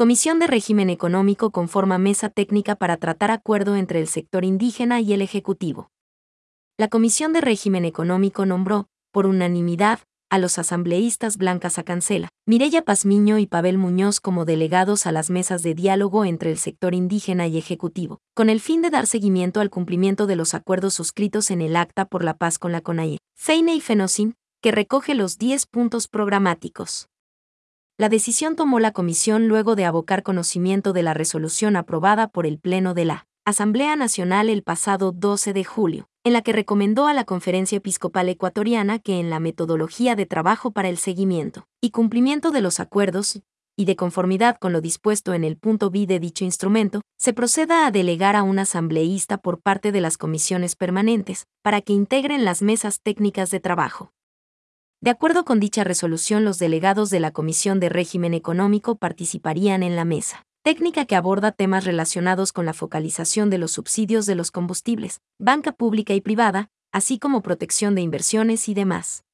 Comisión de Régimen Económico conforma mesa técnica para tratar acuerdo entre el sector indígena y el Ejecutivo. La Comisión de Régimen Económico nombró, por unanimidad, a los asambleístas Blanca Sacancela, Mireya Pazmiño y Pavel Muñoz como delegados a las mesas de diálogo entre el sector indígena y ejecutivo, con el fin de dar seguimiento al cumplimiento de los acuerdos suscritos en el Acta por la Paz con la CONAIE, FEINE y FENOCIN, que recoge los 10 puntos programáticos. La decisión tomó la comisión luego de abocar conocimiento de la resolución aprobada por el Pleno de la Asamblea Nacional el pasado 12 de julio, en la que recomendó a la Conferencia Episcopal Ecuatoriana que en la metodología de trabajo para el seguimiento y cumplimiento de los acuerdos, y de conformidad con lo dispuesto en el punto B de dicho instrumento, se proceda a delegar a un asambleísta por parte de las comisiones permanentes, para que integren las mesas técnicas de trabajo. De acuerdo con dicha resolución, los delegados de la Comisión de Régimen Económico participarían en la mesa técnica que aborda temas relacionados con la focalización de los subsidios de los combustibles, banca pública y privada, así como protección de inversiones y demás.